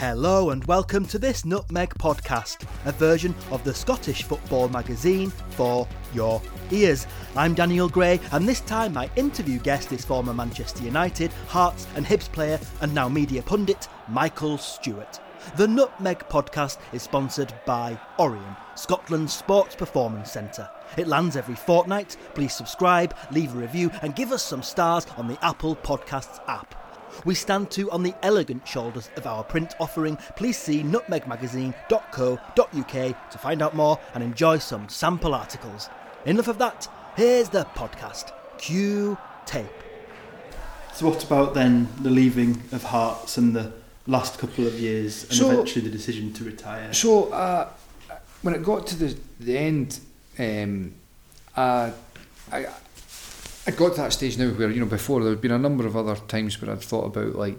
Hello and welcome to this Nutmeg podcast, a version of the Scottish football magazine for your ears. I'm Daniel Gray, and this time my interview guest is former Manchester United, Hearts, and Hibs player and now media pundit Michael Stewart. The Nutmeg podcast is sponsored by Oriam, Scotland's sports performance centre. It lands every fortnight. Please subscribe, leave a review, and give us some stars on the Apple Podcasts app. We stand too on the elegant shoulders of our print offering. Please see nutmegmagazine.co.uk to find out more and enjoy some sample articles. Enough of that, here's the podcast. Cue tape. So, what about then the leaving of Hearts and the last couple of years and So- eventually the decision to retire? So uh, when it got to the the end, um, uh, I I got to that stage now where you know before there had been a number of other times where I'd thought about like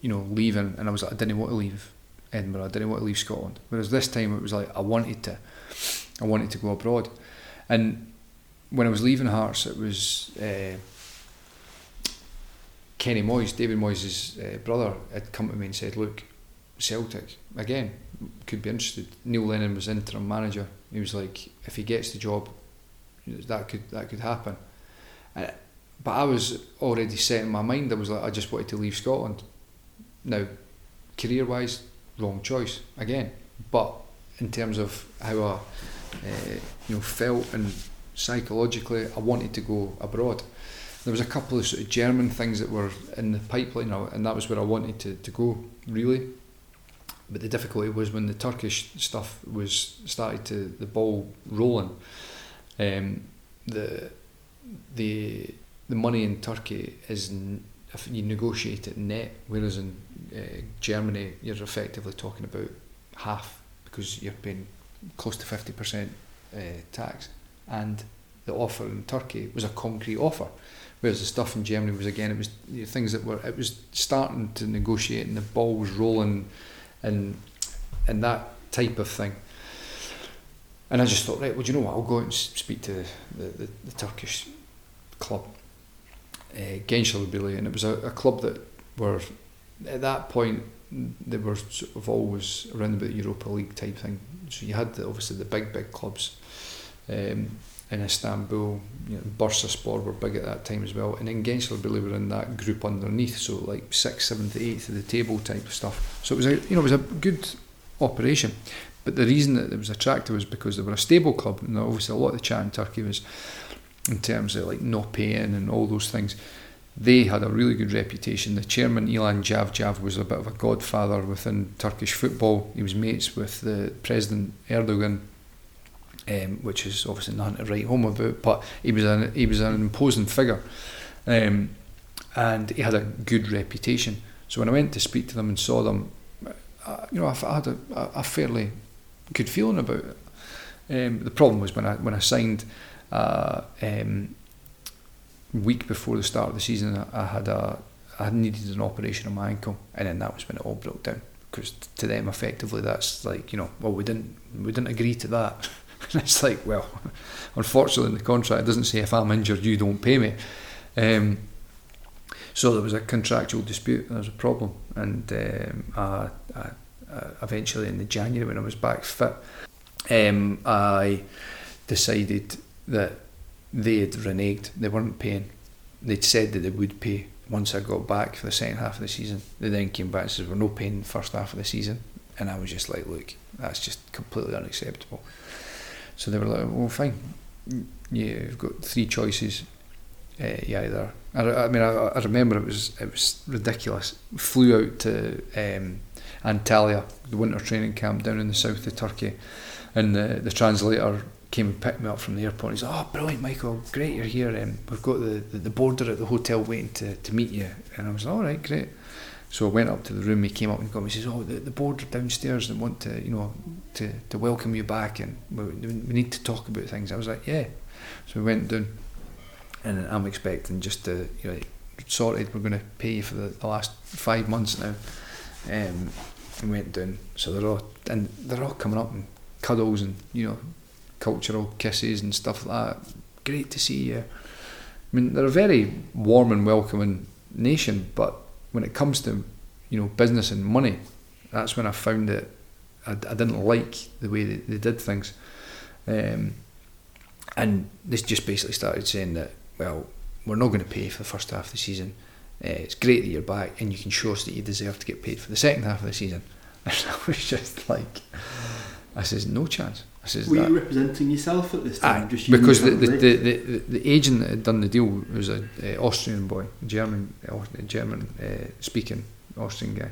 you know leaving, and I was like I didn't want to leave Edinburgh, I didn't want to leave Scotland. Whereas this time it was like I wanted to, I wanted to go abroad, and when I was leaving Hearts, it was. Uh, Kenny Moyes, David Moyes' uh, brother, had come to me and said, "Look, Celtic again could be interested." Neil Lennon was interim manager. He was like, "If he gets the job, that could that could happen." Uh, but I was already set in my mind. I was like, I just wanted to leave Scotland. Now, career-wise, wrong choice again. But in terms of how I, uh, you know, felt and psychologically, I wanted to go abroad there was a couple of sort of German things that were in the pipeline, uh, and that was where I wanted to, to go really. But the difficulty was when the Turkish stuff was started to the ball rolling. Um, the the the money in Turkey is if you negotiate it net, whereas in uh, Germany you're effectively talking about half because you're paying close to fifty percent uh, tax, and the offer in Turkey was a concrete offer. Whereas the stuff in Germany was again, it was you know, things that were it was starting to negotiate and the ball was rolling, and and that type of thing. And I just thought, right, well, do you know what? I'll go out and speak to the, the, the Turkish club, uh, Gençlerbirliği, and it was a, a club that were at that point they were sort of always around about Europa League type thing. So you had the, obviously the big big clubs. Um, in Istanbul, you know, Bursaspor were big at that time as well, and then Gençlerbirliği were in that group underneath, so like sixth, seventh, eighth of the table type of stuff. So it was a you know it was a good operation, but the reason that it was attractive was because they were a stable club, and obviously a lot of the chat in Turkey was in terms of like not paying and all those things. They had a really good reputation. The chairman Ilhan Cavcav was a bit of a godfather within Turkish football. He was mates with the president Erdogan um, which is obviously nothing to write home about. But he was an he was an imposing figure, um, and he had a good reputation. So when I went to speak to them and saw them, uh, you know, I, I had a, a fairly good feeling about it. Um, the problem was when I when I signed. Uh, um, week before the start of the season, I, had a I needed an operation on my ankle, and then that was when it all broke down. Because to them, effectively, that's like you know, well, we didn't we didn't agree to that. And it's like, well, unfortunately, in the contract, doesn't say if I'm injured, you don't pay me. Um, so there was a contractual dispute. There was a problem, and um, I, I, I eventually in the January when I was back fit, um, I decided that they had reneged. They weren't paying. They'd said that they would pay once I got back for the second half of the season. They then came back and said we're not paying the first half of the season, and I was just like, look, that's just completely unacceptable. So they were like, well, fine. You've got three choices. Uh, you either, I, I mean, I, I remember it was it was ridiculous. Flew out to um, Antalya, the winter training camp down in the south of Turkey, and the the translator came and picked me up from the airport. He's like, "Oh, brilliant, Michael! Great, you're here. Um, we've got the, the the border at the hotel waiting to, to meet you." And I was like, "All right, great." So I went up to the room. He came up and got me. He says, "Oh, the, the board are downstairs and want to, you know, to, to welcome you back, and we, we need to talk about things." I was like, "Yeah." So we went down, and I'm expecting just to, you know, sorted. We're going to pay you for the, the last five months now. Um, and went down. So they're all and they're all coming up and cuddles and you know, cultural kisses and stuff like that. Great to see you. I mean, they're a very warm and welcoming nation, but when it comes to you know business and money, that's when I found that I, I didn't like the way they, did things. Um, and this just basically started saying that, well, we're not going to pay for the first half of the season. Uh, it's great that you're back and you can show us that you deserve to get paid for the second half of the season. And I was just like, I says, no chance. I says, Were that, you representing yourself at this time? Aye, just because the and the, the, the, the agent that had done the deal was an uh, Austrian boy, German German uh, speaking Austrian guy.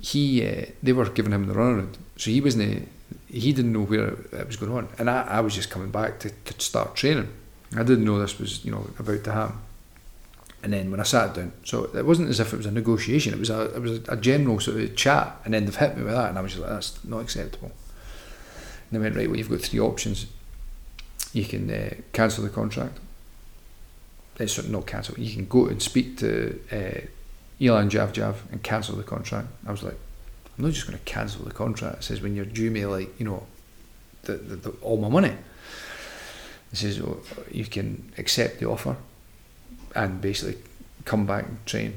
He uh, they were giving him the runaround, so he wasn't. He didn't know where it was going on, and I, I was just coming back to, to start training. I didn't know this was you know about to happen. And then when I sat down, so it wasn't as if it was a negotiation. It was a it was a general sort of chat, and then they've hit me with that, and I was like, that's not acceptable. And they went right. Well, you've got three options. You can uh, cancel the contract. It's not cancel. You can go and speak to uh, Cavcav and cancel the contract. I was like, I'm not just going to cancel the contract. It says when you're due me like you know, the, the, the all my money. It says oh, you can accept the offer and basically come back and train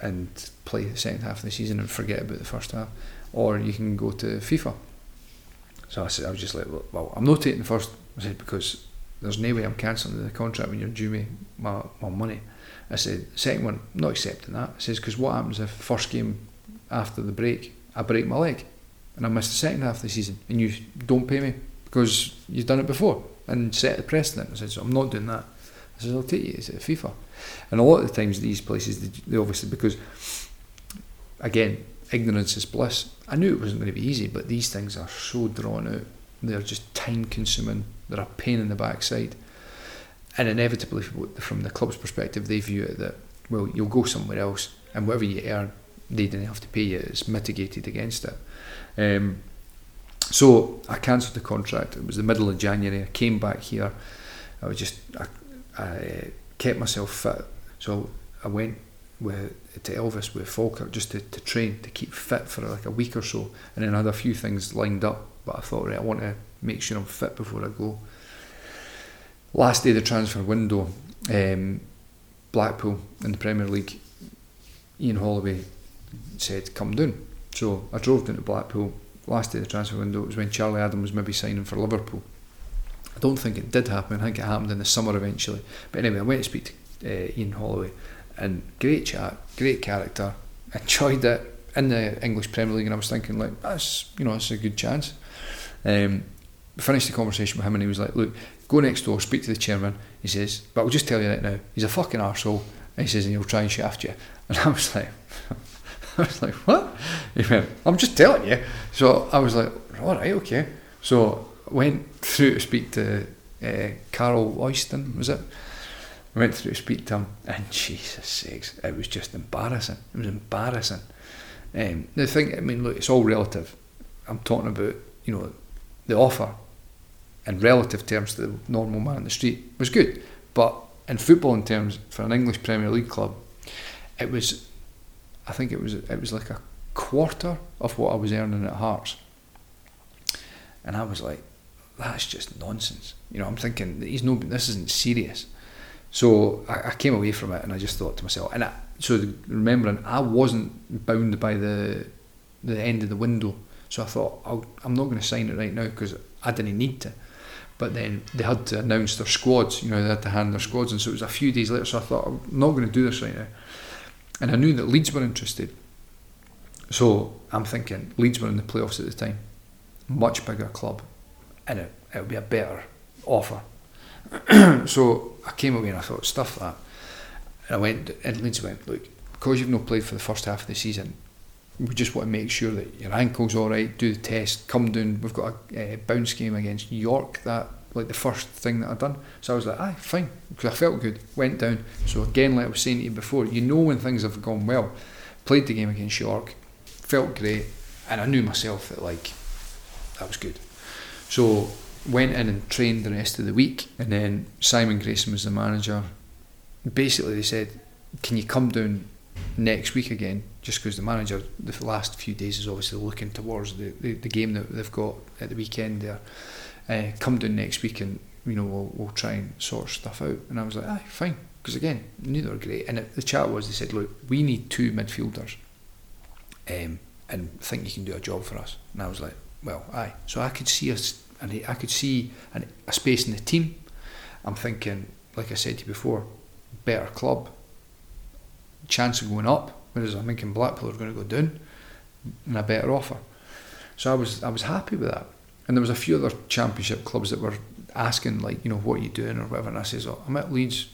and play the second half of the season and forget about the first half, or you can go to FIFA. So I said, I was just like, well, I'm not taking the first. I said because there's no way I'm cancelling the contract when you're due me my, my money. I said, second one, not accepting that. I says, because what happens if first game after the break I break my leg and I miss the second half of the season and you don't pay me because you've done it before and set the precedent. I said, so I'm not doing that. I said, I'll take you to FIFA. And a lot of the times these places, they, they obviously, because again, ignorance is bliss. I knew it wasn't going to be easy, but these things are so drawn out. They're just time consuming. They're a pain in the backside. And inevitably, from the club's perspective, they view it that, well, you'll go somewhere else and whatever you earn, they didn't have to pay you. It's mitigated against it. Um, so I cancelled the contract. It was the middle of January. I came back here. I was just, I, I kept myself fit. So I went with to Elvis with Falkirk just to, to train to keep fit for like a week or so, and then I had a few things lined up. But I thought, right, I want to make sure I'm fit before I go. Last day of the transfer window, um, Blackpool in the Premier League, Ian Holloway said, "Come down." So I drove down to Blackpool. Last day of the transfer window it was when Charlie Adam was maybe signing for Liverpool. I don't think it did happen. I think it happened in the summer eventually. But anyway, I went to speak to uh, Ian Holloway, and great chat, great character. Enjoyed it in the English Premier League, and I was thinking like that's you know it's a good chance. Um, finished the conversation with him, and he was like, "Look, go next door, speak to the chairman." He says, "But I'll just tell you right now, he's a fucking arsehole. And he says, "And he'll try and shaft you." And I was like, I was like, "What?" He went, "I'm just telling you." So I was like, "All right, okay." So went through to speak to uh, Karl Oyston, was it? Went through to speak to him, and Jesus sakes, it was just embarrassing. It was embarrassing. Um, the thing, I mean, look, it's all relative. I'm talking about, you know, the offer in relative terms to the normal man in the street was good, but in footballing terms, for an English Premier League club, it was, I think it was, it was like a quarter of what I was earning at Hearts, and I was like, that's just nonsense. You know, I'm thinking he's no, this isn't serious. So I, I came away from it and I just thought to myself, and I, so remembering I wasn't bound by the the end of the window. So I thought i am not going to sign it right now because I didn't need to. But then they had to announce their squads. You know, they had to hand their squads, and so it was a few days later. So I thought I'm not going to do this right now. And I knew that Leeds were interested. So I'm thinking Leeds were in the playoffs at the time, much bigger club, and it it would be a better offer. so I came away and I thought, stuff that. And I went, and Leeds went, look, because you've not played for the first half of the season, we just want to make sure that your ankle's all right. Do the test, come down. We've got a uh, bounce game against York. That like the first thing that I'd done. So I was like, aye, fine, because I felt good. Went down. So again, like I was saying to you before, you know when things have gone well. Played the game against York, felt great, and I knew myself that like that was good. So went in and trained the rest of the week, and then Simon Grayson was the manager. Basically, they said, "Can you come down next week again?" Just because the manager, the last few days, is obviously looking towards the, the, the game that they've got at the weekend there. Uh, come down next week, and you know we'll, we'll try and sort stuff out. And I was like, "Aye, fine," because again, they were great. And it, the chat was, they said, "Look, we need two midfielders." Um, and think you can do a job for us. And I was like, well, aye. So I could see us, and I could see an, a space in the team. I'm thinking, like I said to you before, better club, chance of going up. Whereas I'm thinking Blackpool are going to go down, and a better offer. So I was I was happy with that. And there was a few other championship clubs that were asking like, you know, what are you doing or whatever. And I says, oh, I'm at Leeds.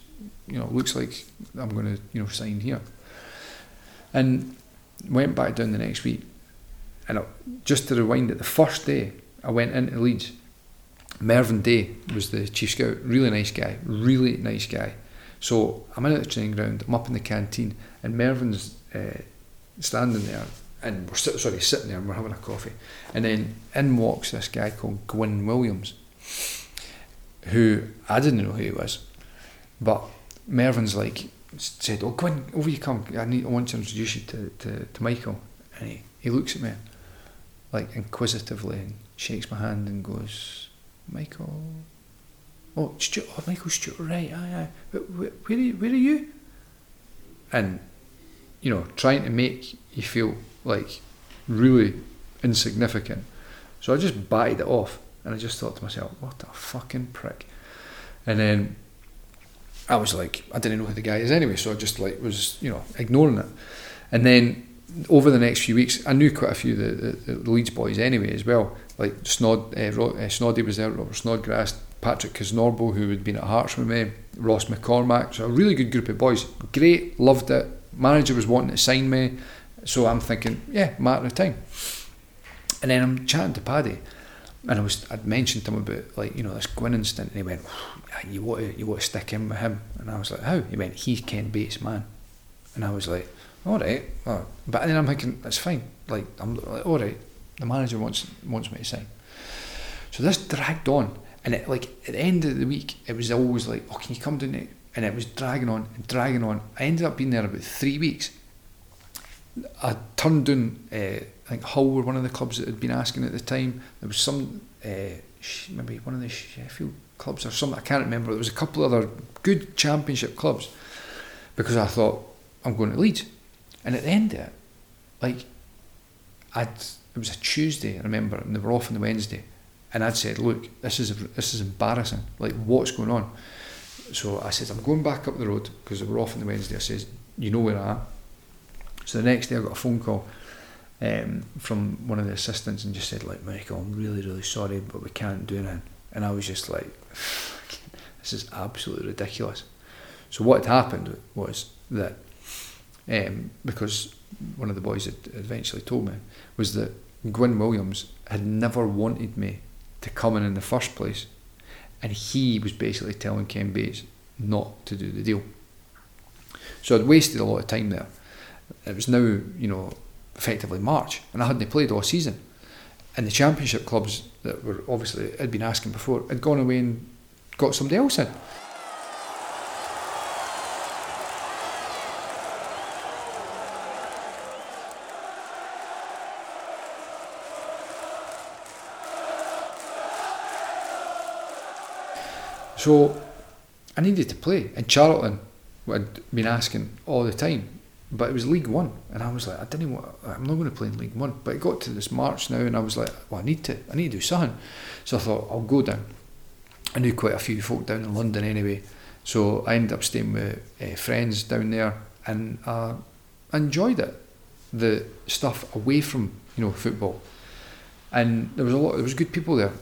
You know, looks like I'm going to you know sign here. And went back down the next week, and I, just to rewind it, the first day I went into Leeds, Mervyn Day was the chief scout, really nice guy, really nice guy. So I'm in at the training ground, I'm up in the canteen, and Mervyn's uh, standing there, and we're sit, sorry sitting there, and we're having a coffee, and then in walks this guy called Gwyn Williams, who I didn't know who he was, but Mervyn's like said, "Oh, Gwyn, over you come. I need, I want to introduce you to, to, to Michael." And he, he looks at me, like inquisitively, and shakes my hand and goes, "Michael, oh, Stuart, oh, Michael Stewart, right? Aye, aye. Where, where, are you, where are you?" And you know, trying to make you feel like really insignificant. So I just batted it off, and I just thought to myself, "What a fucking prick!" And then I was like, I didn't know who the guy is anyway, so I just like was you know ignoring it. And then over the next few weeks, I knew quite a few of the, the, the Leeds boys anyway as well. Like Snod, uh, Ro, uh, Snoddy was there, Robert Snodgrass, Patrick Kisnorbo, who had been at Hearts with me, Ross McCormack. So a really good group of boys. Great, loved it. Manager was wanting to sign me, so I'm thinking, yeah, matter of time. And then I'm chatting to Paddy, and I was I'd mentioned to him about like you know this Gwyn incident, and he went, "You want to you want to stick in with him?" And I was like, "How?" He went, "He's Ken Bates' man," and I was like, "All right." Well, but then I'm thinking, "That's fine." Like I'm like, "All right." The manager wants wants me to sign. So this dragged on, and it like at the end of the week, it was always like, "Oh, can you come down?" There? And it was dragging on and dragging on. I ended up being there about three weeks. I turned down. Uh, I think Hull were one of the clubs that had been asking at the time. There was some, uh, maybe one of the Sheffield clubs or something. I can't remember. There was a couple of other good championship clubs because I thought I'm going to Leeds. And at the end of it, like, I'd it was a Tuesday. I remember, and they were off on the Wednesday, and I'd said, "Look, this is this is embarrassing. Like, what's going on?" So I said, "I'm going back up the road because they were off on the Wednesday." I says, "You know where I am." So the next day, I got a phone call um, from one of the assistants and just said like Michael I'm really really sorry but we can't do anything and I was just like this is absolutely ridiculous so what had happened was that um, because one of the boys had eventually told me was that Gwyn Williams had never wanted me to come in in the first place and he was basically telling Ken Bates not to do the deal so I'd wasted a lot of time there it was now you know effectively March, and I hadn't played all season. And the championship clubs that were obviously had been asking before had gone away and got somebody else in. So I needed to play, and Charlton had been asking all the time but it was League One, and I was like, I didn't want. I'm not going to play in League One. But it got to this March now, and I was like, well, I need to. I need to do something. So I thought I'll go down. I knew quite a few folk down in London anyway, so I ended up staying with uh, friends down there, and uh, enjoyed it. The stuff away from you know football, and there was a lot. There was good people there,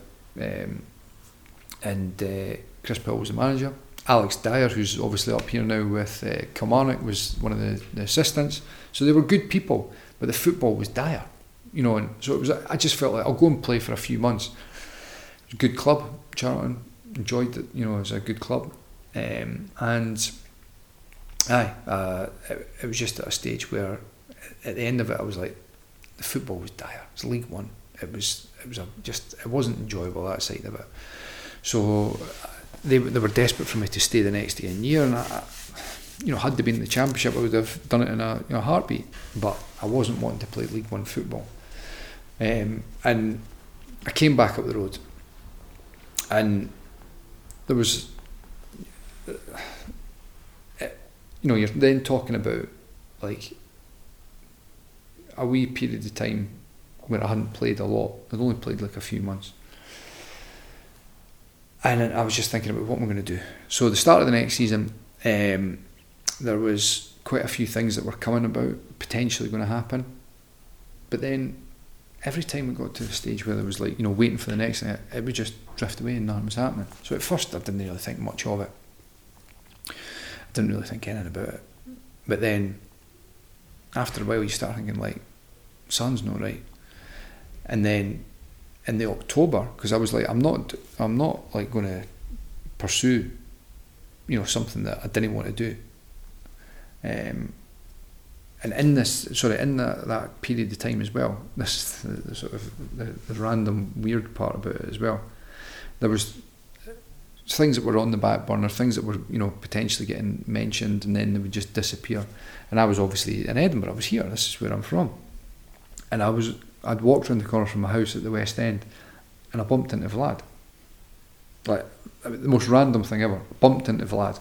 um, and uh, Chris Powell was the manager Alex Dyer, who's obviously up here now with uh, Kilmarnock, was one of the, the, assistants. So they were good people, but the football was dire, you know. And so it was. I just felt like I'll go and play for a few months. A good club, Charlton. Enjoyed it, you know. It was a good club, um, and aye, uh, it, it was just at a stage where, at the end of it, I was like, the football was dire. It's League One. It was. It was a, just. It wasn't enjoyable that side of it. So they they were desperate for me to stay the next year, and I, you know, had they been in the championship, I would have done it in a, heartbeat. But I wasn't wanting to play League One football, um, and I came back up the road, and there was, uh, you know, you're then talking about like a wee period of time where I hadn't played a lot. I'd only played like a few months. And I was just thinking about what I going to do. So the start of the next season, um, there was quite a few things that were coming about, potentially going to happen. But then every time we got to the stage where there was like, you know, waiting for the next thing, it would just drift away and nothing was happening. So at first I didn't really think much of it. I didn't really think anything about it. But then after a while you start thinking like, something's not right. And then in the October, because I was like, I'm not, I'm not like going to pursue, you know, something that I didn't want to do. Um, and in this, sorry, in that, that period of time as well, this the, the sort of the, the, random weird part about it as well. There was things that were on the back burner, things that were you know potentially getting mentioned, and then they would just disappear. And I was obviously in Edinburgh. I was here. This is where I'm from. And I was I'd walked around the corner from my house at the West End, and I bumped into Vlad. Like the most random thing ever. Bumped into Vlad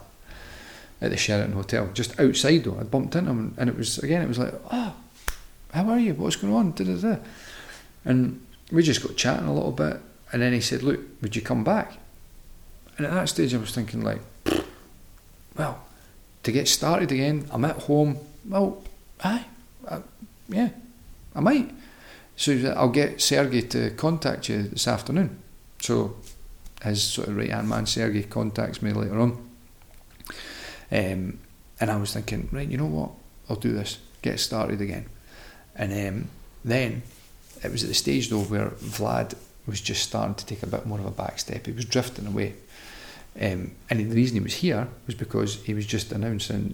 at the Sheraton Hotel, just outside though. I bumped into him, and it was again. It was like, oh, how are you? What's going on? Da, da, da. And we just got chatting a little bit, and then he said, "Look, would you come back?" And at that stage, I was thinking like, well, to get started again, I'm at home. Well, aye, I, yeah, I might. So I'll get Sergey to contact you this afternoon. So his sort of right hand man, Sergey, contacts me later on. Um, and I was thinking, right, you know what? I'll do this, get started again. And um, then it was at the stage though where Vlad was just starting to take a bit more of a back step. He was drifting away. Um, and the reason he was here was because he was just announcing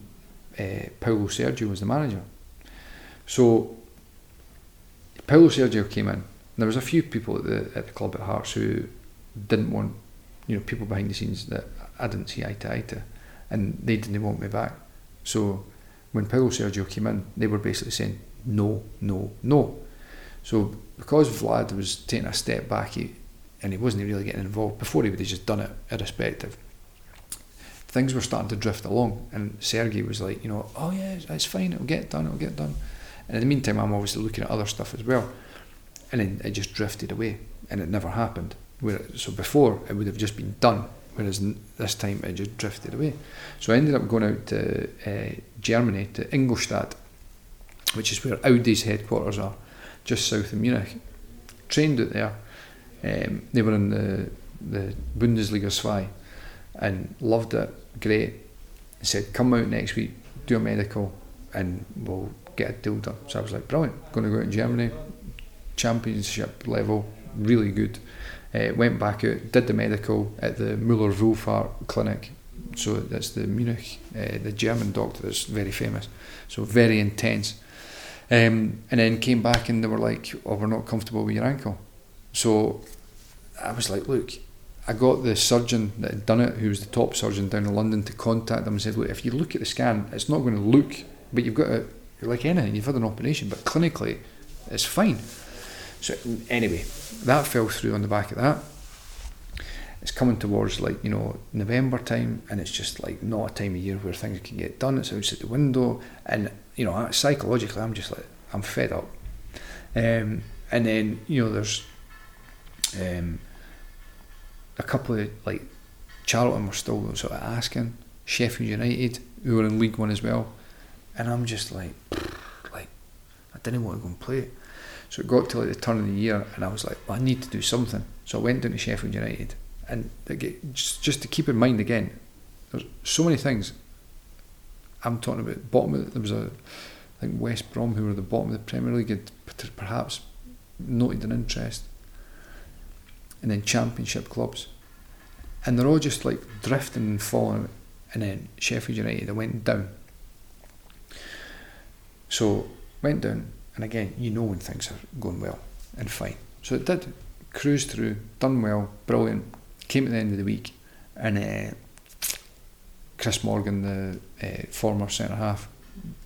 uh, Paulo Sergio was the manager. So Paulo Sergio came in. There was a few people at the at the club at Hearts who didn't want, you know, people behind the scenes that I didn't see eye to eye to, and they didn't want me back. So when Paulo Sergio came in, they were basically saying no, no, no. So because Vlad was taking a step back, he, and he wasn't really getting involved before he would have just done it irrespective. Things were starting to drift along, and Sergey was like, you know, oh yeah, it's fine, it'll get done, it'll get done. And in the meantime, I'm obviously looking at other stuff as well. And then it just drifted away and it never happened. So before, it would have just been done, whereas this time it just drifted away. So I ended up going out to uh, Germany, to Ingolstadt, which is where Audi's headquarters are, just south of Munich. Trained out there. Um, they were in the, the Bundesliga 2 and loved it, great. Said, come out next week, do a medical, and we'll get a deal done. So I was like, brilliant, going to go out in Germany, championship level, really good. Uh, went back out, did the medical at the Muller Wohlfahrt clinic. So that's the Munich, uh, the German doctor that's very famous. So very intense. Um, and then came back and they were like, oh, we're not comfortable with your ankle. So I was like, look, I got the surgeon that had done it, who was the top surgeon down in London, to contact them and said, look, if you look at the scan, it's not going to look, but you've got to like anything, you've had an operation, but clinically, it's fine. So anyway, that fell through on the back of that. It's coming towards like you know November time, and it's just like not a time of year where things can get done. It's outside the window, and you know psychologically, I'm just like I'm fed up. Um, and then you know there's um, a couple of like Charlton were still sort of asking Sheffield United, who were in League One as well, and I'm just like, like, I didn't want to go and play it. So it got to like the turn of the year, and I was like, well, I need to do something. So I went down to Sheffield United, and just just to keep in mind again, there's so many things. I'm talking about bottom. Of, there was a, I think West Brom, who were the bottom of the Premier League, had perhaps noted an interest, and then Championship clubs, and they're all just like drifting and falling. And then Sheffield United, they went down so went down, and again, you know when things are going well and fine. So it did, cruised through, done well, brilliant. Came at the end of the week, and uh, Chris Morgan, the uh, former centre half,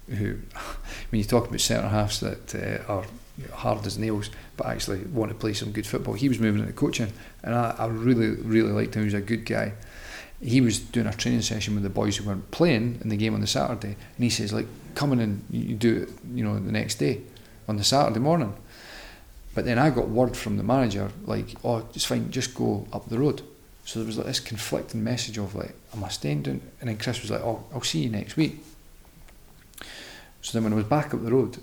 who, when you talk about centre halves that uh, are hard as nails, but actually want to play some good football, he was moving into coaching, and I, I really, really liked him. He was a good guy he was doing a training session with the boys who weren't playing in the game on the Saturday, and he says like, "Come in and you do it, you know, the next day." on the Saturday morning. But then I got word from the manager, like, oh, it's fine, just go up the road. So there was like this conflicting message of like, am I staying down? And then Chris was like, oh, I'll see you next week. So then when I was back up the road,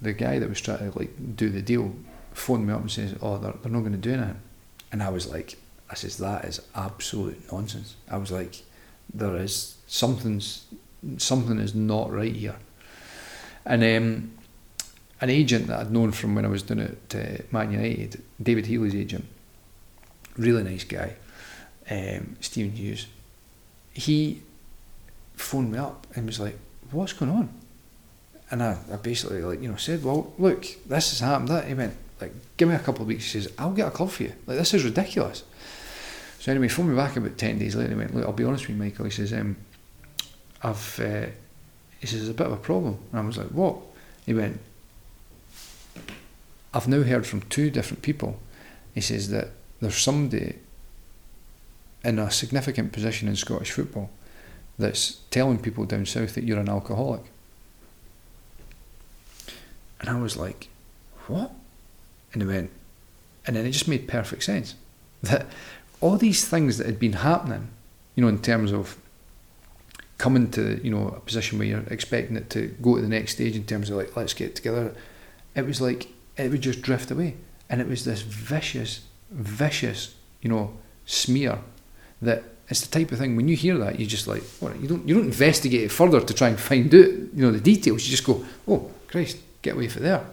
the guy that was trying to like do the deal phoned me up and says, oh, they're, they're not going to do anything. And I was like, I says, that is absolute nonsense. I was like, there is something's something is not right here. And um, an agent that I'd known from when I was doing it at Man United, David Healy's agent, really nice guy, um, Stephen Hughes, he phoned me up and was like, "What's going on?" And I, I basically like you know said, "Well, look, this has happened." That he went like, "Give me a couple of weeks." He says, "I'll get a club for you." Like this is ridiculous. So anyway, phoned me back about ten days later. He went, "Look, I'll be honest with you, Michael." He says, um, "I've," uh, he says, "There's a bit of a problem." And I was like, "What?" He went, "I've now heard from two different people." He says that there's somebody in a significant position in Scottish football that's telling people down south that you're an alcoholic. And I was like, what? And he went, and then it just made perfect sense that all these things that had been happening, you know, in terms of coming to, you know, a position where you're expecting it to go to the next stage in terms of like, let's get together, it was like, it would just drift away. And it was this vicious, vicious, you know, smear that it's the type of thing when you hear that you just like what you don't you don't investigate it further to try and find out you know the details. You just go oh Christ get away from there.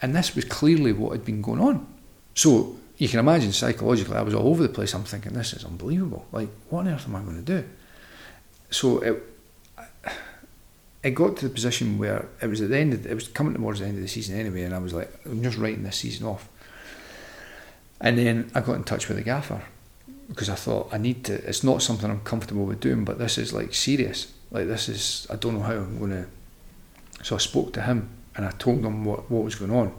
And this was clearly what had been going on. So you can imagine psychologically I was all over the place I'm thinking this is unbelievable like what on earth am I going to do so it it got to the position where it was at the end of, it was coming towards the end of the season anyway and I was like I'm just writing this season off and then I got in touch with the gaffer because I thought I need to. It's not something I'm comfortable with doing, but this is like serious. Like this is I don't know how I'm going to. So I spoke to him and I told him what what was going on,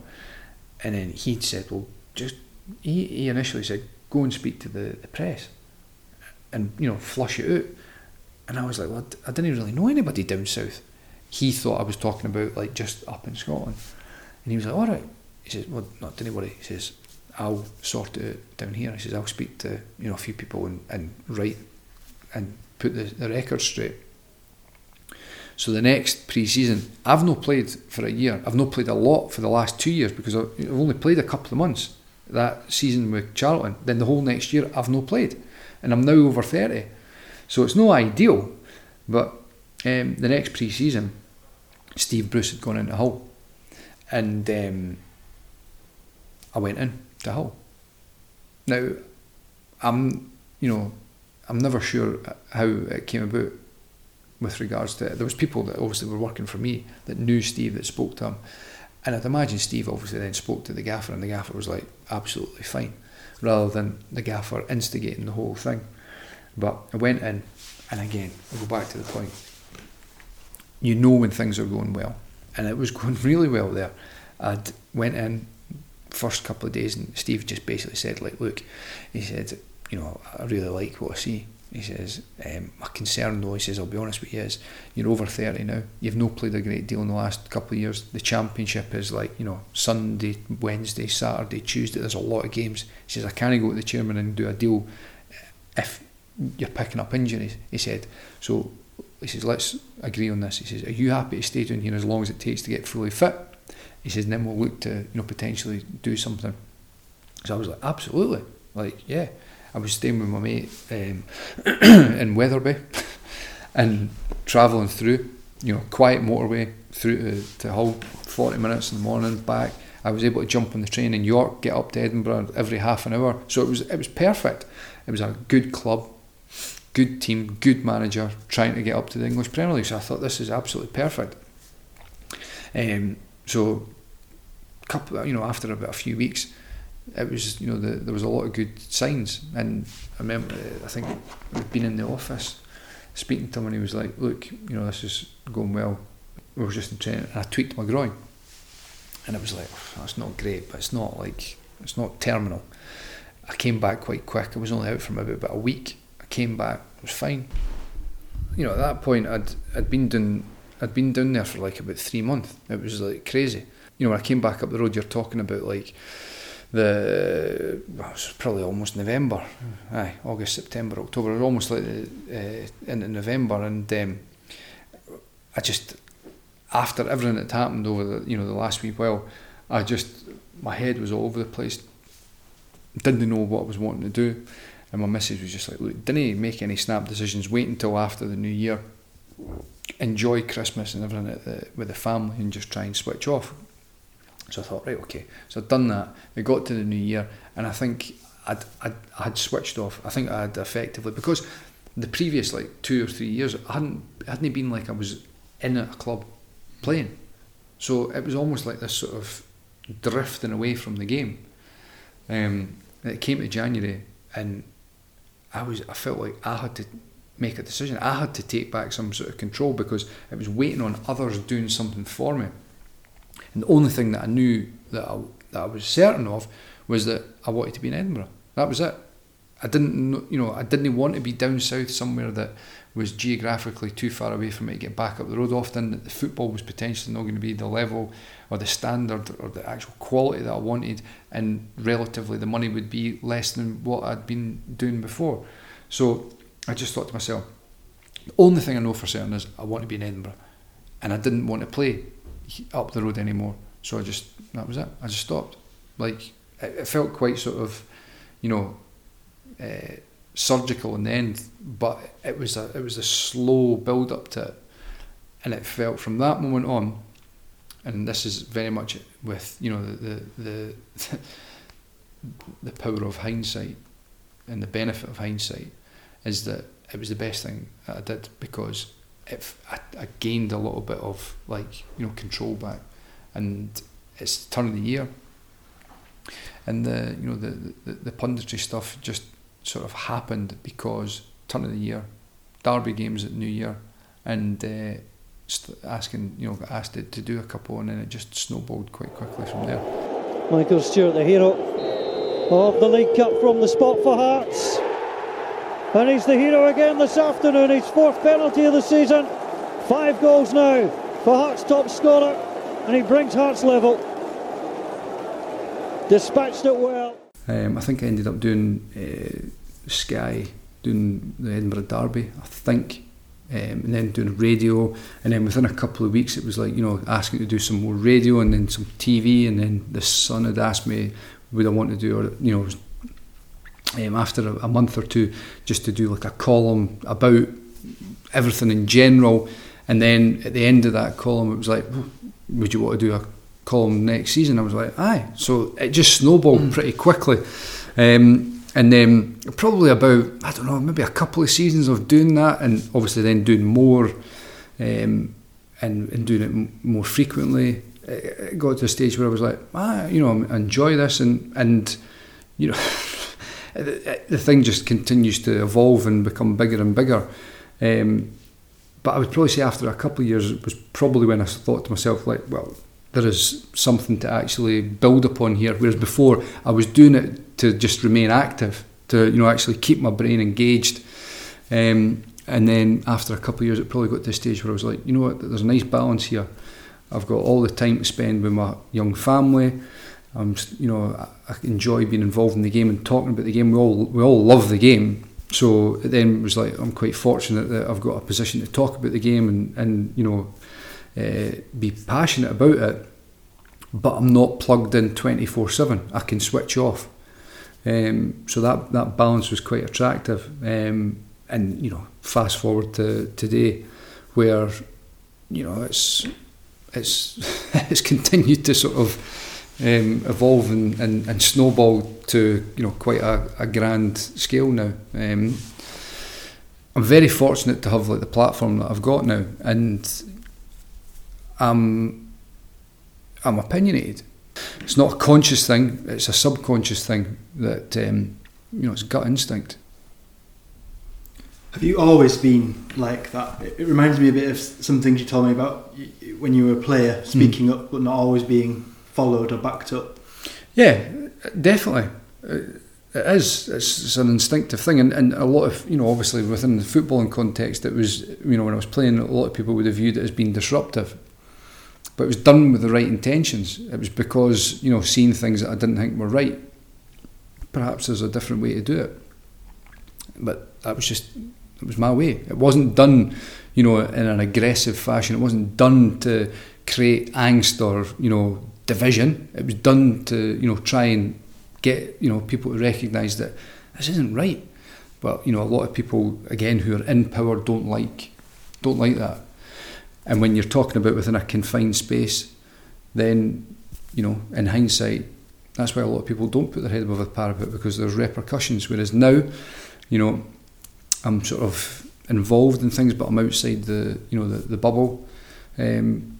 and then he said, "Well, just." He, he initially said, "Go and speak to the, the press, and you know flush it out." And I was like, "Well, I didn't really know anybody down south." He thought I was talking about like just up in Scotland, and he was like, "All right." He says, "Well, not to anybody." He says, I'll sort it down here. He says, I'll speak to you know a few people and, and write and put the, the record straight. So the next pre-season, I've not played for a year. I've not played a lot for the last two years because I've only played a couple of months. That season with Charlton, then the whole next year I've not played, and I'm now over thirty. So it's no ideal, but um, the next pre-season, Steve Bruce had gone into Hull, and um, I went in to Hull. Now, I'm, you know, I'm never sure how it came about with regards to it. There was people that obviously were working for me that knew Steve that spoke to him. And I'd imagine Steve obviously then spoke to the gaffer and the gaffer was like, absolutely fine, rather than the gaffer instigating the whole thing. But I went in, and again, I'll go back to the point. You know when things are going well, and it was going really well there. I'd went in, first couple of days, and Steve just basically said, like, look, he said, you know, I really like what I see. He says, um, my concern though, he says, I'll be honest with you, is you're over 30 now. You've not played a great deal in the last couple of years. The championship is like, you know, Sunday, Wednesday, Saturday, Tuesday. There's a lot of games. He says, I can't go to the chairman and do a deal if you're picking up injuries. He said, so he says, let's agree on this. He says, are you happy to stay down here as long as it takes to get fully fit? he says, then we'll look to, you know, potentially do something. So I was like, absolutely. Like, yeah. I was staying with my mate um, in Wetherby and travelling through, you know, quiet motorway through to, to Hull, 40 minutes in the morning, back. I was able to jump on the train in York, get up to Edinburgh every half an hour. So it was it was perfect. It was a good club, good team, good manager, trying to get up to the English Premier League. So I thought this is absolutely perfect. Um, so, couple, you know, after about a few weeks, it was, you know, the, there was a lot of good signs. And I remember, I think we'd been in the office speaking to him, and he was like, "Look, you know, this is going well. We were just in training." And I tweaked my groin, and it was like, oh, "That's not great, but it's not like it's not terminal." I came back quite quick. I was only out for maybe about a week. I came back, it was fine. You know, at that point, I'd I'd been doing I'd been down there for like about three months. It was like crazy. you know, when I came back up the road, you're talking about like the well, was probably almost November, aye, August, September, October, almost like uh, November, and um, I just after everything that happened over the you know the last week, well, I just my head was all over the place, didn't know what I was wanting to do, and my message was just like, look, didn't make any snap decisions, wait until after the new year, enjoy Christmas and everything with the family, and just try and switch off. So I thought, right, okay. So I'd done that. We got to the new year, and I think I'd, I'd I had switched off. I think I'd effectively because the previous like two or three years, I hadn't hadn't been like I was in a club playing. So it was almost like this sort of drifting away from the game. Um, it came to January, and I was I felt like I had to make a decision. I had to take back some sort of control because it was waiting on others doing something for me. And the only thing that I knew that I, that I was certain of was that I wanted to be in Edinburgh. That was it. I didn't, you know, I didn't want to be down south somewhere that was geographically too far away for me to get back up the road. Often the football was potentially not going to be the level or the standard or the actual quality that I wanted, and relatively the money would be less than what I'd been doing before. So I just thought to myself, the only thing I know for certain is I want to be in Edinburgh, and I didn't want to play up the road anymore. So I just that was it. I just stopped. Like it, it felt quite sort of, you know, uh, surgical in the end, but it was a it was a slow build up to it, and it felt from that moment on, and this is very much with you know the the the, the power of hindsight and the benefit of hindsight is that it was the best thing I did because it, I, I gained a little bit of like you know control back, and it's turn of the year, and the you know the, the the punditry stuff just sort of happened because turn of the year, Derby games at New Year, and uh, asking you know asked it to do a couple, and then it just snowballed quite quickly from there. Michael Stewart, the hero of the League Cup from the spot for Hearts. And he's the hero again this afternoon. His fourth penalty of the season. Five goals now for Hearts' top scorer. And he brings Hearts level. Dispatched it well. Um, I think I ended up doing uh, Sky, doing the Edinburgh Derby, I think. Um, and then doing radio, and then within a couple of weeks, it was like you know asking to do some more radio and then some TV, and then the Sun had asked me would I want to do, or you know, um, after a, a, month or two just to do like a column about everything in general. And then at the end of that column it was like would you want to do a column next season? I was like aye. So it just snowballed mm. pretty quickly. Um, and then probably about I don't know maybe a couple of seasons of doing that and obviously then doing more um, and, and doing it more frequently it got to a stage where I was like ah you know enjoy this. And and you know the, the thing just continues to evolve and become bigger and bigger. Um, but I would probably say after a couple of years, it was probably when I thought to myself, like, well, there is something to actually build upon here. Whereas before, I was doing it to just remain active, to you know actually keep my brain engaged. Um, and then after a couple of years, it probably got to a stage where I was like, you know what, there's a nice balance here. I've got all the time to spend with my young family. I'm, you know, I enjoy being involved in the game and talking about the game. We all we all love the game. So then it was like I'm quite fortunate that I've got a position to talk about the game and and you know uh, be passionate about it. But I'm not plugged in 24/7. I can switch off. Um, so that that balance was quite attractive. Um, and you know, fast forward to today, where you know it's it's it's continued to sort of um, evolve and, and, and snowball to you know quite a, a grand scale now. Um, I'm very fortunate to have like the platform that I've got now, and I'm I'm opinionated. It's not a conscious thing; it's a subconscious thing that um, you know it's gut instinct. Have you always been like that? It reminds me a bit of some things you told me about when you were a player, speaking mm. up but not always being followed or backed up? Yeah, definitely. It is. It's, an instinctive thing, and, and a lot of you know, obviously within the footballing context, it was you know when I was playing, a lot of people would have viewed it as being disruptive. but it was done with the right intentions. It was because you know seeing things that I didn't think were right. Perhaps there's a different way to do it, but that was just it was my way. It wasn't done, you know, in an aggressive fashion. It wasn't done to create angst or you know division. It was done to you know try and get you know people to recognise that this isn't right. But you know a lot of people again who are in power don't like don't like that. And when you're talking about within a confined space, then you know in hindsight, that's why a lot of people don't put their head above the parapet because there's repercussions. Whereas now, you know, I'm sort of involved in things, but I'm outside the you know the, the bubble. Um,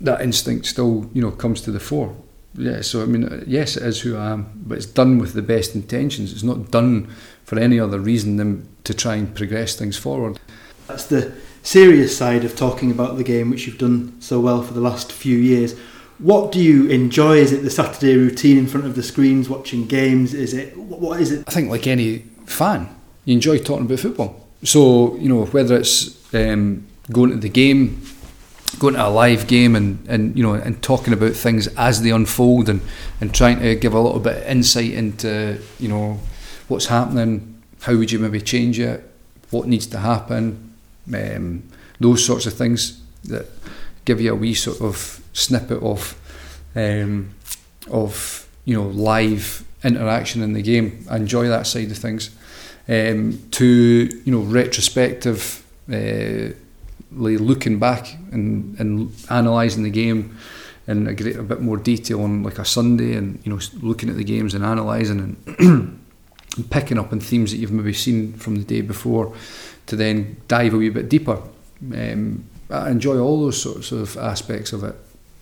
that instinct still you know comes to the fore. Yeah, so I mean, yes, it is who I am, but it's done with the best intentions. It's not done for any other reason than to try and progress things forward. That's the serious side of talking about the game, which you've done so well for the last few years. What do you enjoy? Is it the Saturday routine in front of the screens, watching games? Is it what is it? I think, like any fan, you enjoy talking about football. So you know whether it's um, going to the game, going to a live game, and, and you know and talking about things as they unfold, and, and trying to give a little bit of insight into you know what's happening, how would you maybe change it, what needs to happen, um, those sorts of things that give you a wee sort of snippet of um, of you know live interaction in the game. I enjoy that side of things. Um, to you know retrospective, uh, looking back and, and analysing the game in a, great, a bit more detail on like a Sunday, and you know looking at the games and analysing and picking up on themes that you've maybe seen from the day before, to then dive a wee bit deeper. Um, I enjoy all those sorts of aspects of it.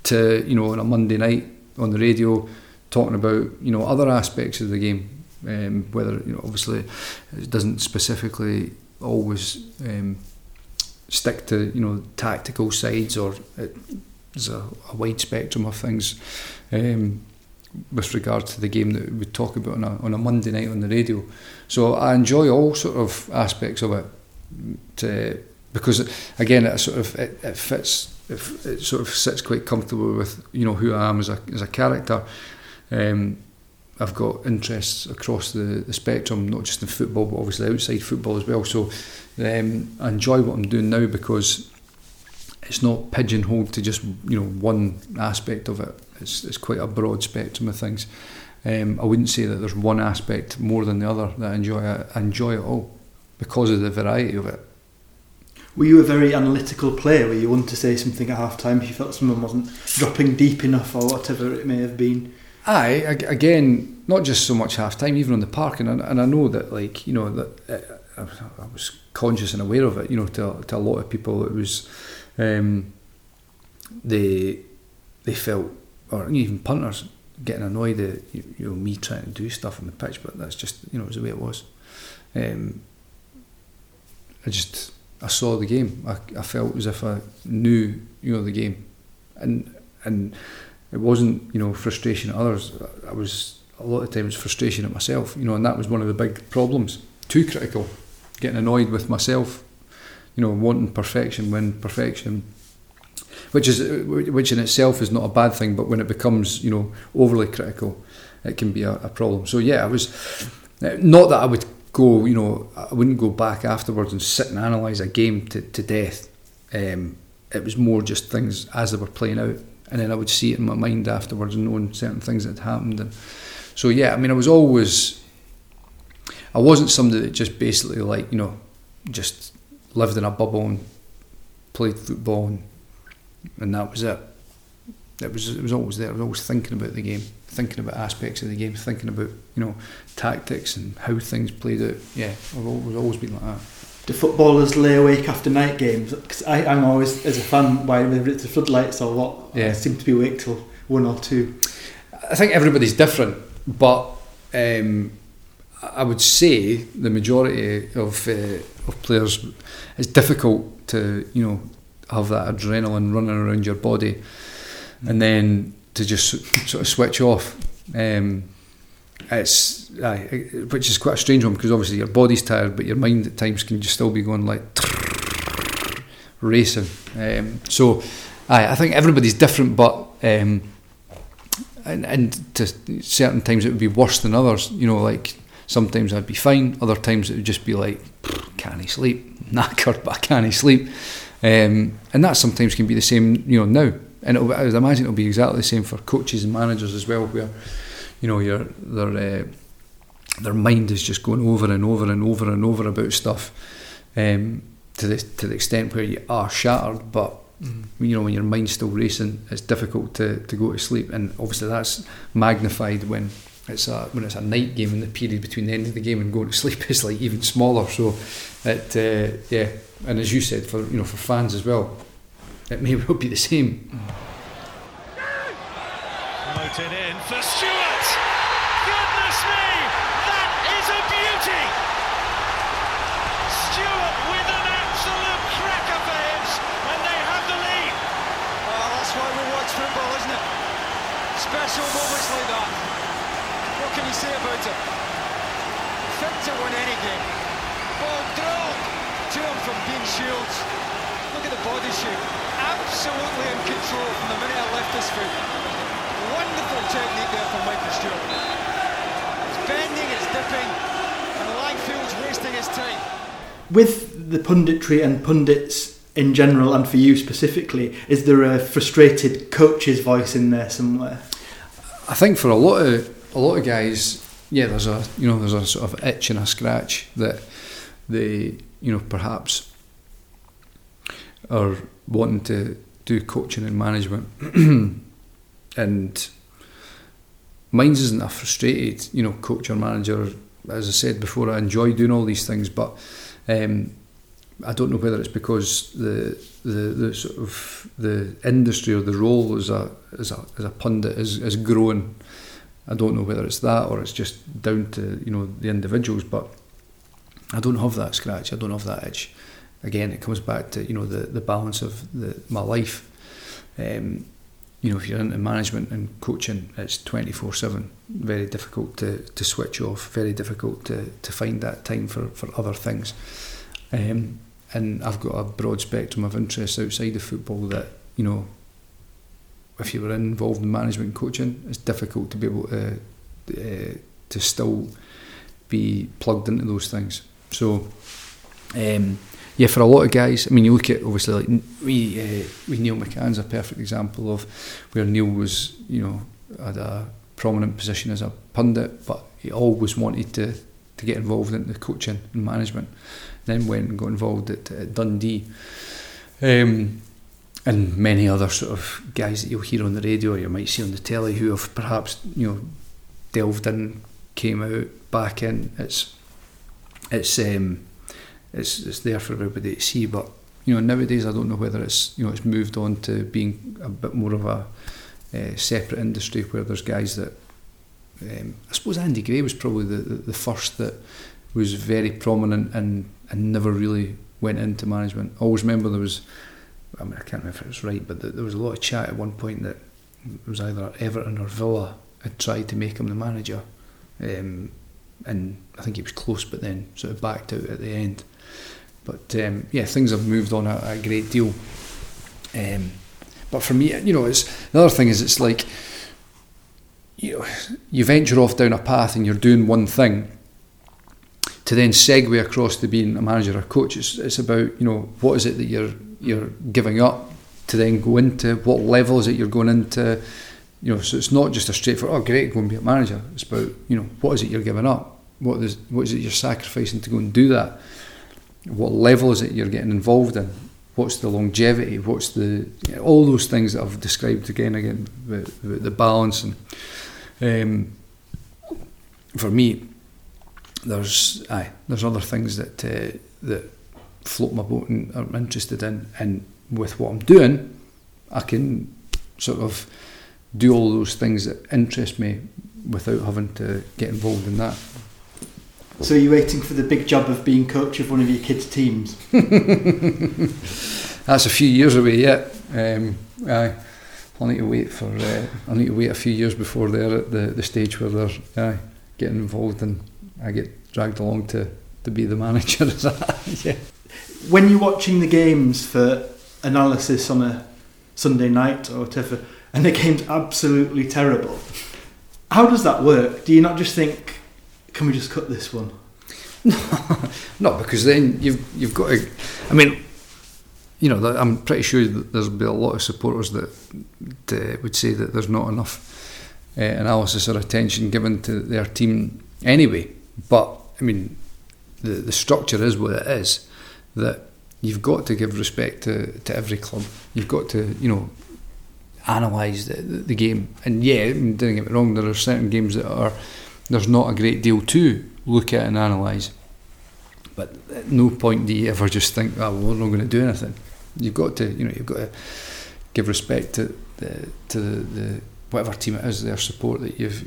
To you know on a Monday night on the radio, talking about you know other aspects of the game um, whether you know obviously it doesn't specifically always um, stick to you know tactical sides or it, there's a, a wide spectrum of things um, with regard to the game that we talk about on a, on a Monday night on the radio. So I enjoy all sort of aspects of it to, because again it sort of it, it fits it, it sort of sits quite comfortable with you know who I am as a as a character. Um, I've got interests across the, the spectrum, not just in football, but obviously outside football as well. So um, I enjoy what I'm doing now because it's not pigeonholed to just you know one aspect of it. It's, it's quite a broad spectrum of things. Um, I wouldn't say that there's one aspect more than the other that I enjoy. I enjoy it all because of the variety of it. Were you a very analytical player? Were you one to say something at half time if you felt someone wasn't dropping deep enough or whatever it may have been? Aye, again, not just so much half time, even on the park, and I, and I know that, like you know, that uh, I was conscious and aware of it. You know, to, to a lot of people, it was um, they they felt, or even punters getting annoyed at you, you know me trying to do stuff on the pitch, but that's just you know it was the way it was. Um, I just I saw the game. I, I felt as if I knew you know the game, and and it wasn't you know frustration at others. I was a lot of times frustration at myself, you know, and that was one of the big problems. Too critical, getting annoyed with myself, you know, wanting perfection when perfection, which is which in itself is not a bad thing, but when it becomes you know overly critical, it can be a, a problem. So yeah, I was not that I would go, you know, I wouldn't go back afterwards and sit and analyse a game to, to death. Um, it was more just things as they were playing out and then I would see it in my mind afterwards, knowing certain things that had happened. And so yeah, I mean, I was always, I wasn't somebody that just basically like you know, just lived in a bubble and played football and, and that was it. It was it was always there. I was always thinking about the game, thinking about aspects of the game, thinking about you know tactics and how things played out. Yeah, I've always, always been like that do footballers lay awake after night games? Because I'm always, as a fan, whether it's the floodlights or what, yeah. I seem to be awake till one or two. I think everybody's different, but um, I would say the majority of uh, of players, it's difficult to you know have that adrenaline running around your body, and then to just sort of switch off. Um, it's aye, which is quite a strange one because obviously your body's tired, but your mind at times can just still be going like racing. Um, so I, I think everybody's different, but um, and, and to certain times it would be worse than others. You know, like sometimes I'd be fine, other times it would just be like, can't sleep, knackered, but I can't sleep. Um, and that sometimes can be the same, you know, now. And I would imagine it'll be exactly the same for coaches and managers as well, where, you know, your their uh, their mind is just going over and over and over and over about stuff, um, to the to the extent where you are shattered, but Mm. You know, when your mind's still racing, it's difficult to, to go to sleep, and obviously that's magnified when it's a when it's a night game and the period between the end of the game and going to sleep is like even smaller. So, it uh, yeah, and as you said, for you know for fans as well, it may well be the same. Mm. In for Stewart. Goodness me, that is a beauty. Stewart with an absolute cracker for Hibs, and they have the lead. Oh, that's why we watch football, isn't it? Special moments like that. What can you say about it? Fit to win any game. Ball drilled to him from Dean Shiels. Look at the body shape. Absolutely in control from the minute I left his foot. Wonderful technique there from Michael Stewart. It's bending, it's dipping, and Langfield's wasting his time. With the punditry and pundits in general and for you specifically, is there a frustrated coach's voice in there somewhere? I think for a lot of a lot of guys, yeah, there's a you know there's a sort of itch and a scratch that they you know perhaps are wanting to do coaching and management, and mine's isn't a frustrated you know coach or manager. As I said before, I enjoy doing all these things, but um, I don't know whether it's because the the, the sort of the industry or the role as a as a, as a pundit is, is growing. I don't know whether it's that or it's just down to you know the individuals, but I don't have that scratch. I don't have that itch. Again, it comes back to you know the the balance of the, my life. Um, you know, if you're into management and coaching, it's twenty four seven. Very difficult to, to switch off. Very difficult to, to find that time for, for other things. Um, and I've got a broad spectrum of interests outside of football that you know if you were involved in management and coaching it's difficult to be able to uh, to still be plugged into those things so um, yeah for a lot of guys I mean you look at obviously like we uh, we Neil McCann's a perfect example of where Neil was you know had a prominent position as a pundit but he always wanted to to get involved in the coaching and management then went and got involved at, at Dundee. Um, and many other sort of guys that you'll hear on the radio or you might see on the telly who have perhaps you know delved in, came out, back in. It's it's um, it's it's there for everybody to see. But you know nowadays I don't know whether it's you know it's moved on to being a bit more of a uh, separate industry where there's guys that um, I suppose Andy Gray was probably the, the, the first that was very prominent and and never really went into management. I always remember there was, I mean, I can't remember if it was right, but there was a lot of chat at one point that it was either Everton or Villa had tried to make him the manager. Um, and I think he was close, but then sort of backed out at the end. But um, yeah, things have moved on a, a great deal. Um, but for me, you know, it's the other thing is it's like you know, you venture off down a path and you're doing one thing, to then segue across to being a manager or coach. It's, it's about you know what is it that you're you're giving up to then go into what level is it you're going into. You know, so it's not just a straightforward. Oh, great, go and be a manager. It's about you know what is it you're giving up. What is what is it you're sacrificing to go and do that? What level is it you're getting involved in? What's the longevity? What's the you know, all those things that I've described again and again the, balance and um, for me there's aye, there's other things that uh, that float my boat and I'm interested in, and with what I'm doing, I can sort of do all those things that interest me without having to get involved in that. So you're waiting for the big job of being coach of one of your kids' teams? That's a few years away yet. Um, aye. I'll need to wait for. Uh, I'll need to wait a few years before they're at the, the stage where they're aye, getting involved and I get dragged along to, to be the manager. yeah. When you're watching the games for analysis on a Sunday night or whatever, and the game's absolutely terrible. How does that work? Do you not just think, can we just cut this one? no, because then you've you've got to. I mean, you know, I'm pretty sure that there's be a lot of supporters that, that would say that there's not enough uh, analysis or attention given to their team anyway. But I mean, the the structure is what it is. That you've got to give respect to, to every club. You've got to you know analyse the, the, the game. And yeah, don't get me wrong. There are certain games that are there's not a great deal to look at and analyse. But at no point do you ever just think, oh, well, we're not going to do anything. You've got to, you know, you've got to give respect to the to the whatever team it is, their support that you've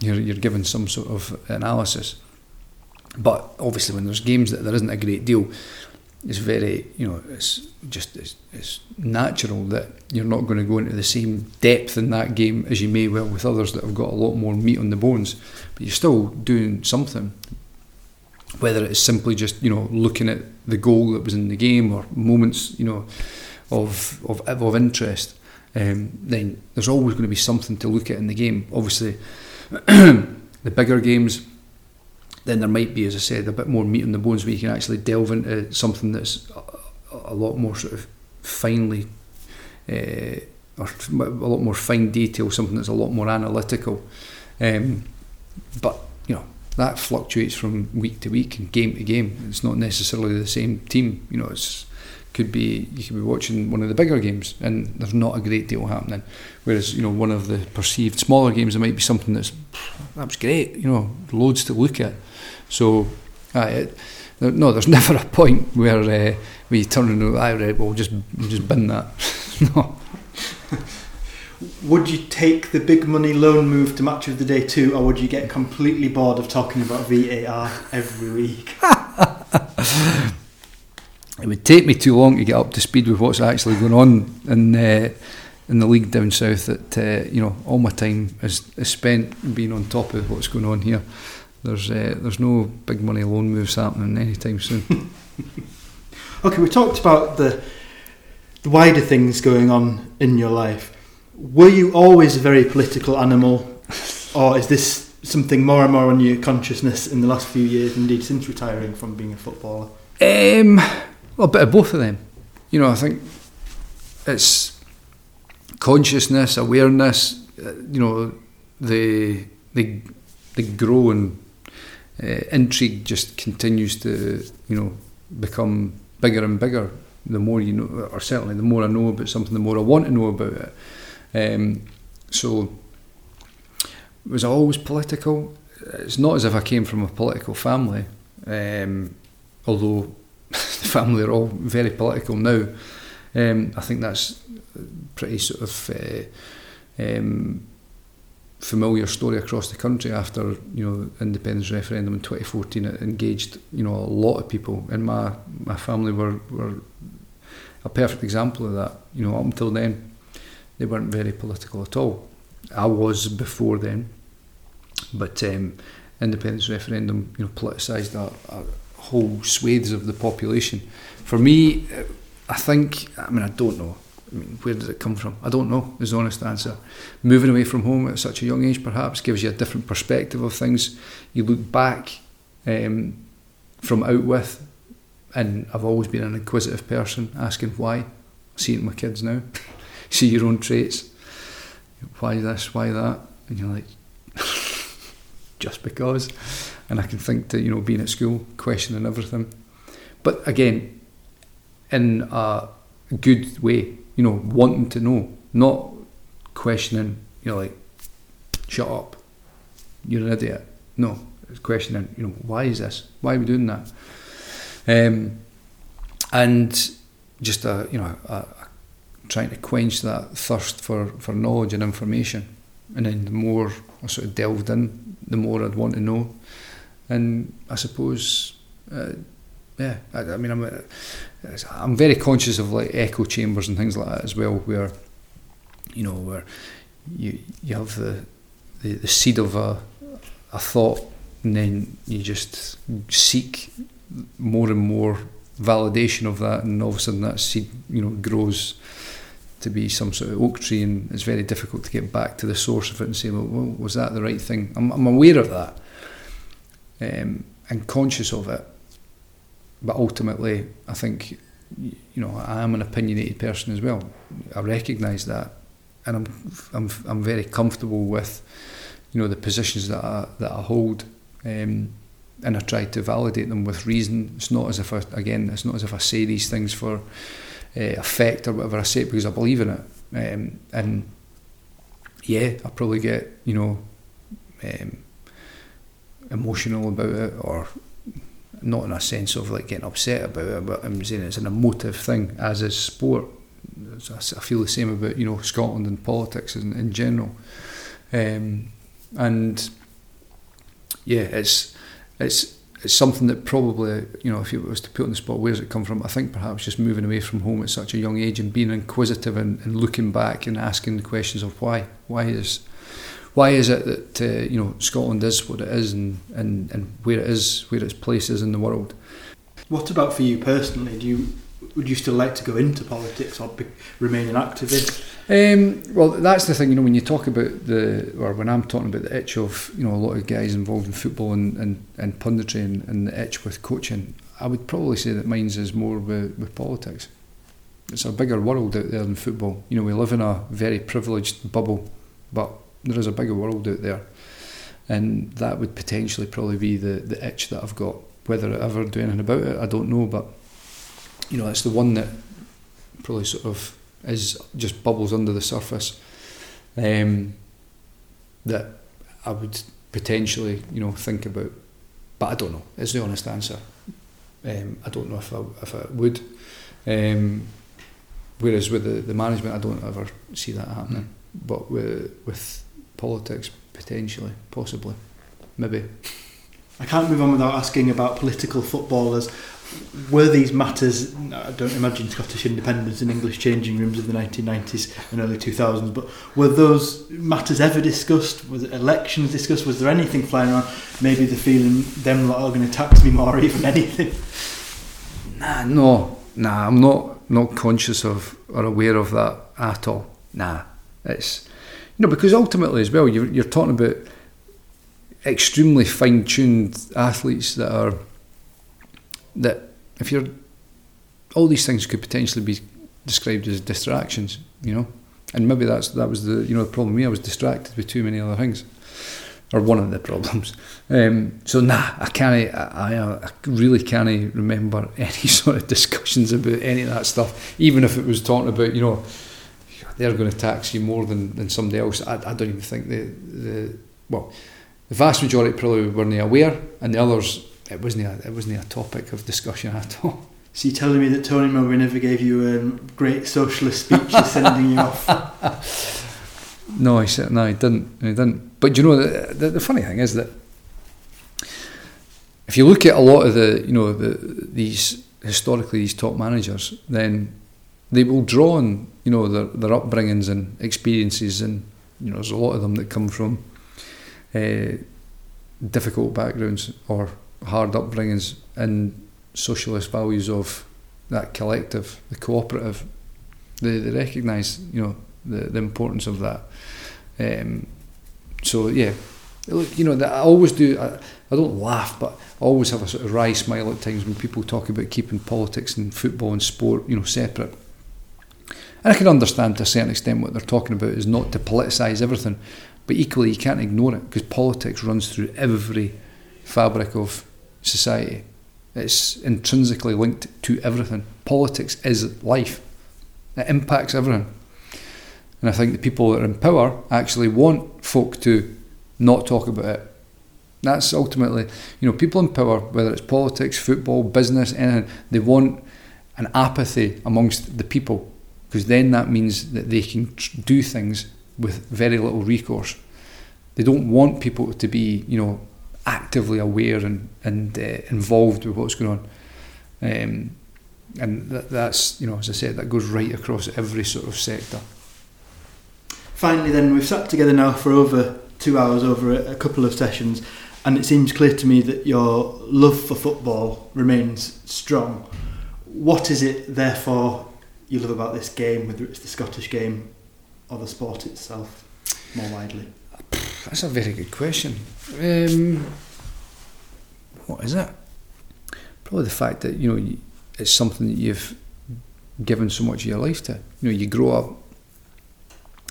you're, you're given some sort of analysis. But obviously, when there's games that there isn't a great deal, it's very, you know, it's just it's, it's natural that you're not going to go into the same depth in that game as you may well with others that have got a lot more meat on the bones. But you're still doing something, whether it's simply just you know looking at the goal that was in the game or moments, you know, of of of interest. Um, then there's always going to be something to look at in the game. Obviously, the bigger games then there might be, as I said, a bit more meat on the bones where you can actually delve into something that's a, a lot more sort of finely, uh, or a lot more fine detail, something that's a lot more analytical. Um, but you know that fluctuates from week to week and game to game. It's not necessarily the same team. You know, it's could be you could be watching one of the bigger games and there's not a great deal happening. Whereas you know one of the perceived smaller games, there might be something that's that was great. You know, loads to look at. So, uh, no, there's never a point where uh, you turn and I right, well, just just bin that. no. Would you take the big money loan move to Match of the Day 2, or would you get completely bored of talking about VAR every week? it would take me too long to get up to speed with what's actually going on in uh, in the league down south. That uh, you know, all my time is, is spent being on top of what's going on here. There's uh, there's no big money loan moves happening anytime soon. okay, we talked about the the wider things going on in your life. Were you always a very political animal, or is this something more and more on your consciousness in the last few years, indeed since retiring from being a footballer? Um, well, a bit of both of them. You know, I think it's consciousness, awareness. Uh, you know, the the the growing uh, intrigue just continues to you know become bigger and bigger. The more you know, or certainly the more I know about something, the more I want to know about it. Um, so was I always political? It's not as if I came from a political family, um, although the family are all very political now. Um, I think that's pretty sort of uh, um, familiar story across the country after you know independence referendum in 2014 it engaged you know a lot of people. And my my family were were a perfect example of that. You know up until then they weren't very political at all. I was before then but um, independence referendum you know politicised a, a whole swathes of the population. For me I think I mean I don't know Where does it come from? I don't know, is the honest answer. Moving away from home at such a young age perhaps gives you a different perspective of things. You look back um, from out with, and I've always been an inquisitive person, asking why. I see it in my kids now. see your own traits. Why this, why that? And you're like, just because. And I can think to, you know, being at school, questioning everything. But again, in a good way, you know, wanting to know, not questioning, you know, like, shut up, you're an idiot. No, it's questioning, you know, why is this? Why are we doing that? Um, and just a, you know, a, a trying to quench that thirst for, for knowledge and information. And then the more I sort of delved in, the more I'd want to know. And I suppose, uh, yeah, I, I mean, I'm, I'm very conscious of like echo chambers and things like that as well, where you know where you you have the the, the seed of a a thought, and then you just seek more and more validation of that, and all of a sudden that seed you know grows to be some sort of oak tree, and it's very difficult to get back to the source of it and say, well, well was that the right thing? I'm, I'm aware of that um, and conscious of it, but ultimately, I think you know I am an opinionated person as well. I recognise that, and I'm I'm I'm very comfortable with you know the positions that I that I hold. Um, and I try to validate them with reason. It's not as if I, again, it's not as if I say these things for uh, effect or whatever. I say because I believe in it. Um, and yeah, I probably get you know um, emotional about it, or not in a sense of like getting upset about it, but I'm saying it's an emotive thing, as is sport. I feel the same about you know Scotland and politics in, in general, um, and yeah, it's it's it's something that probably, you know, if you was to put on the spot, where does it come from? I think perhaps just moving away from home at such a young age and being inquisitive and, and looking back and asking the questions of why, why is, why is it that uh, you know Scotland is what it is and, and, and where it is, where its place is in the world. What about for you personally? Do you would you still like to go into politics or be, remain an activist? Um, well, that's the thing, you know, when you talk about the, or when I'm talking about the itch of, you know, a lot of guys involved in football and, and, and punditry and, and the itch with coaching, I would probably say that mine's is more with, with politics. It's a bigger world out there than football. You know, we live in a very privileged bubble, but there is a bigger world out there. And that would potentially probably be the, the itch that I've got. Whether I ever do anything about it, I don't know, but you know, it's the one that probably sort of is just bubbles under the surface um, that I would potentially, you know, think about. But I don't know. It's the honest answer. Um, I don't know if I, if I would. Um, whereas with the, the management, I don't ever see that happening. Mm. But with, with politics, potentially, possibly, maybe. I can't move on without asking about political footballers were these matters, I don't imagine Scottish independence in English changing rooms of the 1990s and early 2000s, but were those matters ever discussed? Was elections discussed? Was there anything flying around? Maybe the feeling them lot are going to tax me more, even anything? Nah, no, nah, I'm not, not conscious of or aware of that at all. Nah, it's, know, because ultimately as well, you're, you're talking about extremely fine tuned athletes that are that if you're all these things could potentially be described as distractions, you know, and maybe that's that was the you know the problem. Me, I was distracted with too many other things, or one of the problems. Um, so nah, I can't. I, I really can't remember any sort of discussions about any of that stuff. Even if it was talking about you know they're going to tax you more than, than somebody else. I, I don't even think the the well the vast majority probably weren't aware, and the others it wasn't a, it wasn't a topic of discussion at all. So you're telling me that Tony Mowbray never gave you a great socialist speech sending you off? No, he said no, he didn't. He didn't. But you know, the, the, the, funny thing is that if you look at a lot of the, you know, the these historically these top managers, then they will draw on, you know, their their upbringings and experiences, and you know, there's a lot of them that come from uh, difficult backgrounds or hard upbringings and socialist values of that collective, the cooperative, they, they recognise, you know, the, the importance of that. Um, so yeah, look, you know, I always do. I, I don't laugh, but I always have a sort of wry smile at times when people talk about keeping politics and football and sport, you know, separate. And I can understand to a certain extent what they're talking about is not to politicise everything, but equally you can't ignore it because politics runs through every fabric of society. It's intrinsically linked to everything. Politics is life. It impacts everything. And I think the people that are in power actually want folk to not talk about it. That's ultimately, you know, people in power, whether it's politics, football, business, anything, they want an apathy amongst the people because then that means that they can do things with very little recourse. They don't want people to be, you know, actively aware and, and uh, involved with what's going on. Um, and that, that's, you know, as I said, that goes right across every sort of sector. Finally, then, we've sat together now for over two hours, over a, a couple of sessions, and it seems clear to me that your love for football remains strong. What is it, therefore, you love about this game, whether it's the Scottish game or the sport itself more widely? That's a very good question. Um, what is it? Probably the fact that you know it's something that you've given so much of your life to. You know, you grow up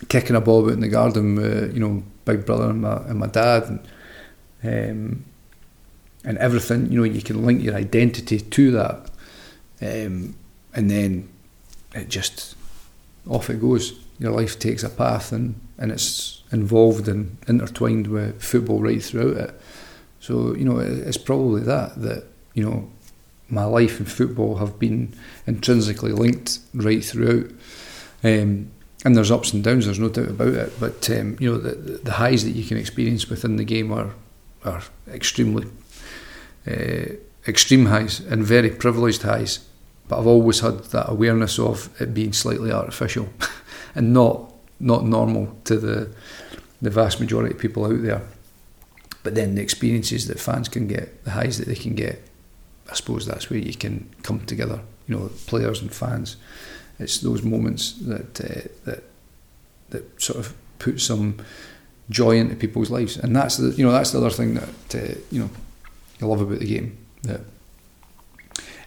kicking a ball about in the garden with you know big brother and my and my dad, and um, and everything. You know, you can link your identity to that, um, and then it just off it goes. Your life takes a path, and and it's involved and intertwined with football right throughout it. So you know, it's probably that that you know my life and football have been intrinsically linked right throughout. Um, and there's ups and downs. There's no doubt about it. But um, you know, the, the highs that you can experience within the game are are extremely uh, extreme highs and very privileged highs. But I've always had that awareness of it being slightly artificial and not not normal to the the vast majority of people out there. But then the experiences that fans can get, the highs that they can get, I suppose that's where you can come together. You know, players and fans. It's those moments that uh, that that sort of put some joy into people's lives, and that's the you know that's the other thing that uh, you know I love about the game that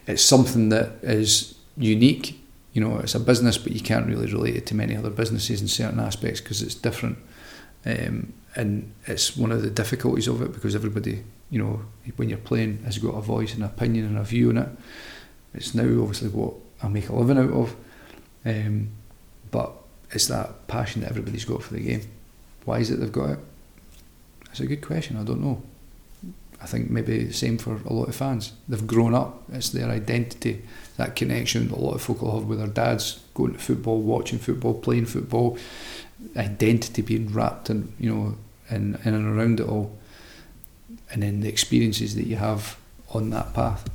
it's something that is unique. You know, it's a business, but you can't really relate it to many other businesses in certain aspects because it's different. Um, and it's one of the difficulties of it because everybody, you know, when you're playing, has got a voice an opinion and a view on it. It's now obviously what I make a living out of, um, but it's that passion that everybody's got for the game. Why is it they've got it? It's a good question. I don't know. I think maybe same for a lot of fans. They've grown up. It's their identity, that connection that a lot of folk will have with their dads, going to football, watching football, playing football, identity being wrapped in you know in, in and around it all, and then the experiences that you have on that path.